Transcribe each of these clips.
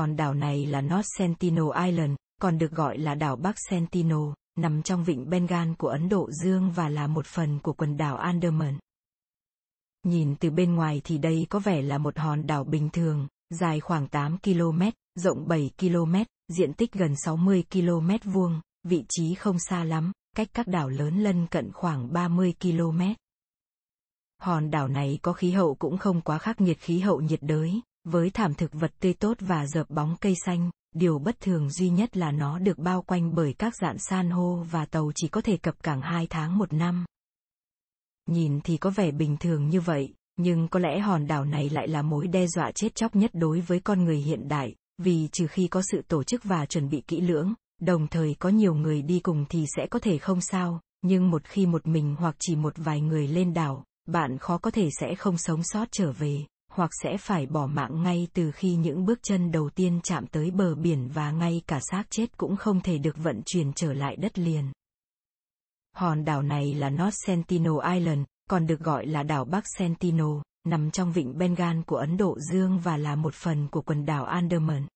Hòn đảo này là North Sentinel Island, còn được gọi là đảo Bắc Sentinel, nằm trong vịnh Bengal của Ấn Độ Dương và là một phần của quần đảo Andaman. Nhìn từ bên ngoài thì đây có vẻ là một hòn đảo bình thường, dài khoảng 8 km, rộng 7 km, diện tích gần 60 km vuông, vị trí không xa lắm, cách các đảo lớn lân cận khoảng 30 km. Hòn đảo này có khí hậu cũng không quá khắc nghiệt khí hậu nhiệt đới, với thảm thực vật tươi tốt và dợp bóng cây xanh, điều bất thường duy nhất là nó được bao quanh bởi các dạng san hô và tàu chỉ có thể cập cảng 2 tháng một năm. Nhìn thì có vẻ bình thường như vậy, nhưng có lẽ hòn đảo này lại là mối đe dọa chết chóc nhất đối với con người hiện đại, vì trừ khi có sự tổ chức và chuẩn bị kỹ lưỡng, đồng thời có nhiều người đi cùng thì sẽ có thể không sao, nhưng một khi một mình hoặc chỉ một vài người lên đảo, bạn khó có thể sẽ không sống sót trở về, hoặc sẽ phải bỏ mạng ngay từ khi những bước chân đầu tiên chạm tới bờ biển và ngay cả xác chết cũng không thể được vận chuyển trở lại đất liền. Hòn đảo này là North Sentinel Island, còn được gọi là đảo Bắc Sentinel, nằm trong vịnh Bengal của Ấn Độ Dương và là một phần của quần đảo Andaman.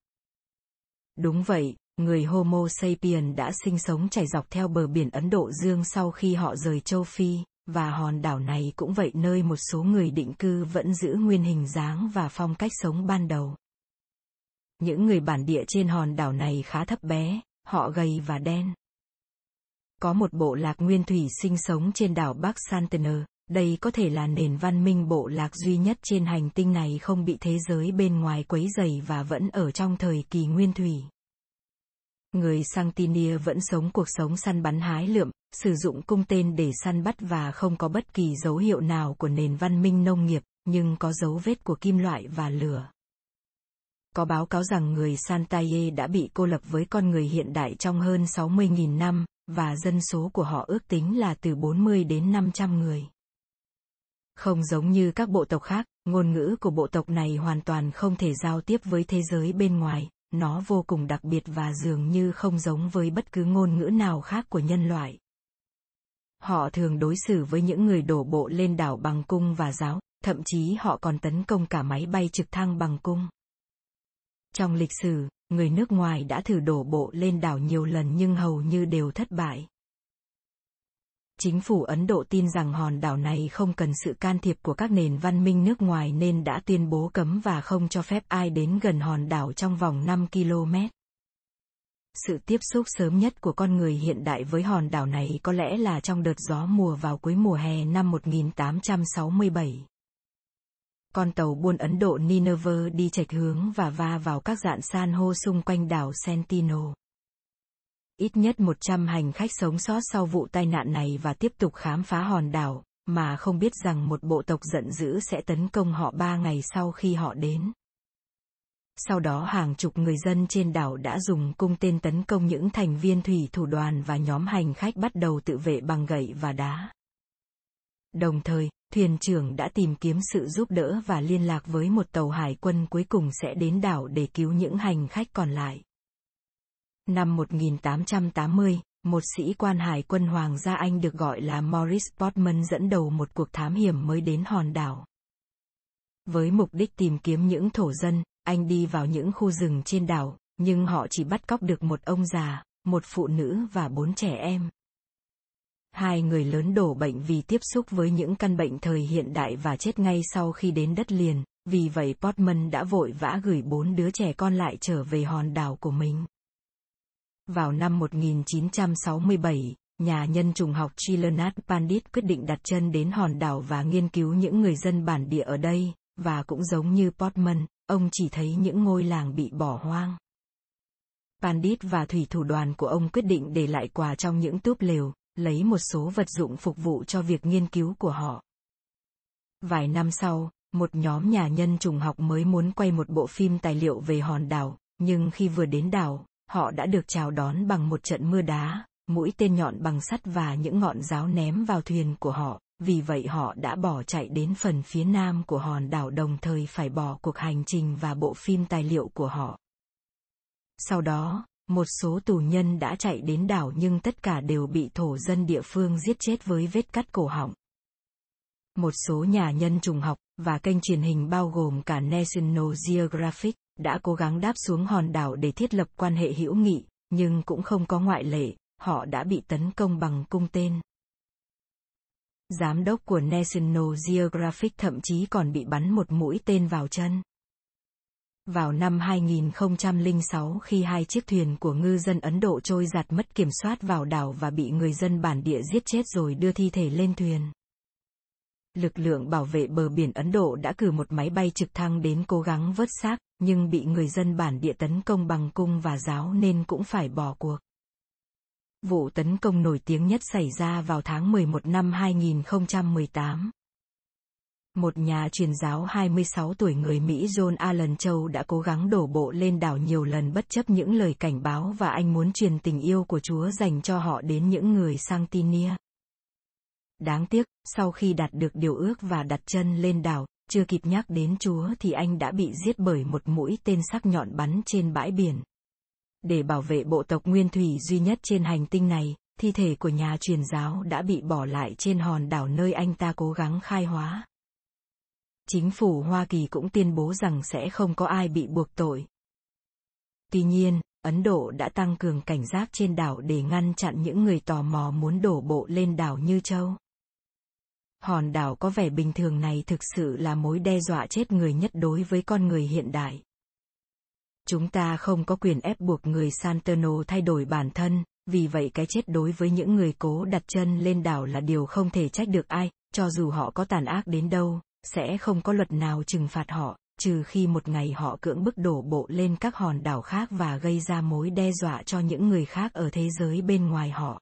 Đúng vậy, người Homo sapien đã sinh sống chảy dọc theo bờ biển Ấn Độ Dương sau khi họ rời châu Phi, và hòn đảo này cũng vậy nơi một số người định cư vẫn giữ nguyên hình dáng và phong cách sống ban đầu. Những người bản địa trên hòn đảo này khá thấp bé, họ gầy và đen. Có một bộ lạc nguyên thủy sinh sống trên đảo Bắc Santener, đây có thể là nền văn minh bộ lạc duy nhất trên hành tinh này không bị thế giới bên ngoài quấy dày và vẫn ở trong thời kỳ nguyên thủy. Người Santinia vẫn sống cuộc sống săn bắn hái lượm, sử dụng cung tên để săn bắt và không có bất kỳ dấu hiệu nào của nền văn minh nông nghiệp, nhưng có dấu vết của kim loại và lửa. Có báo cáo rằng người Santaye đã bị cô lập với con người hiện đại trong hơn 60.000 năm, và dân số của họ ước tính là từ 40 đến 500 người. Không giống như các bộ tộc khác, ngôn ngữ của bộ tộc này hoàn toàn không thể giao tiếp với thế giới bên ngoài, nó vô cùng đặc biệt và dường như không giống với bất cứ ngôn ngữ nào khác của nhân loại. Họ thường đối xử với những người đổ bộ lên đảo bằng cung và giáo, thậm chí họ còn tấn công cả máy bay trực thăng bằng cung. Trong lịch sử, người nước ngoài đã thử đổ bộ lên đảo nhiều lần nhưng hầu như đều thất bại. Chính phủ Ấn Độ tin rằng hòn đảo này không cần sự can thiệp của các nền văn minh nước ngoài nên đã tuyên bố cấm và không cho phép ai đến gần hòn đảo trong vòng 5 km. Sự tiếp xúc sớm nhất của con người hiện đại với hòn đảo này có lẽ là trong đợt gió mùa vào cuối mùa hè năm 1867. Con tàu buôn Ấn Độ Nineveh đi chệch hướng và va vào các dạn san hô xung quanh đảo Sentinel. Ít nhất 100 hành khách sống sót sau vụ tai nạn này và tiếp tục khám phá hòn đảo, mà không biết rằng một bộ tộc giận dữ sẽ tấn công họ ba ngày sau khi họ đến. Sau đó hàng chục người dân trên đảo đã dùng cung tên tấn công những thành viên thủy thủ đoàn và nhóm hành khách bắt đầu tự vệ bằng gậy và đá. Đồng thời, thuyền trưởng đã tìm kiếm sự giúp đỡ và liên lạc với một tàu hải quân cuối cùng sẽ đến đảo để cứu những hành khách còn lại. Năm 1880, một sĩ quan hải quân Hoàng gia Anh được gọi là Morris Portman dẫn đầu một cuộc thám hiểm mới đến hòn đảo. Với mục đích tìm kiếm những thổ dân, anh đi vào những khu rừng trên đảo, nhưng họ chỉ bắt cóc được một ông già, một phụ nữ và bốn trẻ em. Hai người lớn đổ bệnh vì tiếp xúc với những căn bệnh thời hiện đại và chết ngay sau khi đến đất liền, vì vậy Portman đã vội vã gửi bốn đứa trẻ con lại trở về hòn đảo của mình. Vào năm 1967, nhà nhân trùng học Chilanath Pandit quyết định đặt chân đến hòn đảo và nghiên cứu những người dân bản địa ở đây, và cũng giống như Portman, ông chỉ thấy những ngôi làng bị bỏ hoang. Pandit và thủy thủ đoàn của ông quyết định để lại quà trong những túp lều, lấy một số vật dụng phục vụ cho việc nghiên cứu của họ. Vài năm sau, một nhóm nhà nhân trùng học mới muốn quay một bộ phim tài liệu về hòn đảo, nhưng khi vừa đến đảo, họ đã được chào đón bằng một trận mưa đá, mũi tên nhọn bằng sắt và những ngọn giáo ném vào thuyền của họ, vì vậy họ đã bỏ chạy đến phần phía nam của hòn đảo đồng thời phải bỏ cuộc hành trình và bộ phim tài liệu của họ. Sau đó, một số tù nhân đã chạy đến đảo nhưng tất cả đều bị thổ dân địa phương giết chết với vết cắt cổ họng. Một số nhà nhân trùng học và kênh truyền hình bao gồm cả National Geographic đã cố gắng đáp xuống hòn đảo để thiết lập quan hệ hữu nghị, nhưng cũng không có ngoại lệ, họ đã bị tấn công bằng cung tên. Giám đốc của National Geographic thậm chí còn bị bắn một mũi tên vào chân. Vào năm 2006 khi hai chiếc thuyền của ngư dân Ấn Độ trôi giặt mất kiểm soát vào đảo và bị người dân bản địa giết chết rồi đưa thi thể lên thuyền. Lực lượng bảo vệ bờ biển Ấn Độ đã cử một máy bay trực thăng đến cố gắng vớt xác, nhưng bị người dân bản địa tấn công bằng cung và giáo nên cũng phải bỏ cuộc. Vụ tấn công nổi tiếng nhất xảy ra vào tháng 11 năm 2018. Một nhà truyền giáo 26 tuổi người Mỹ John Allen Châu đã cố gắng đổ bộ lên đảo nhiều lần bất chấp những lời cảnh báo và anh muốn truyền tình yêu của Chúa dành cho họ đến những người Sangtina. Đáng tiếc, sau khi đạt được điều ước và đặt chân lên đảo, chưa kịp nhắc đến Chúa thì anh đã bị giết bởi một mũi tên sắc nhọn bắn trên bãi biển. Để bảo vệ bộ tộc nguyên thủy duy nhất trên hành tinh này, thi thể của nhà truyền giáo đã bị bỏ lại trên hòn đảo nơi anh ta cố gắng khai hóa. Chính phủ Hoa Kỳ cũng tuyên bố rằng sẽ không có ai bị buộc tội. Tuy nhiên, Ấn Độ đã tăng cường cảnh giác trên đảo để ngăn chặn những người tò mò muốn đổ bộ lên đảo Như Châu. Hòn đảo có vẻ bình thường này thực sự là mối đe dọa chết người nhất đối với con người hiện đại. Chúng ta không có quyền ép buộc người Santano thay đổi bản thân, vì vậy cái chết đối với những người cố đặt chân lên đảo là điều không thể trách được ai, cho dù họ có tàn ác đến đâu, sẽ không có luật nào trừng phạt họ, trừ khi một ngày họ cưỡng bức đổ bộ lên các hòn đảo khác và gây ra mối đe dọa cho những người khác ở thế giới bên ngoài họ.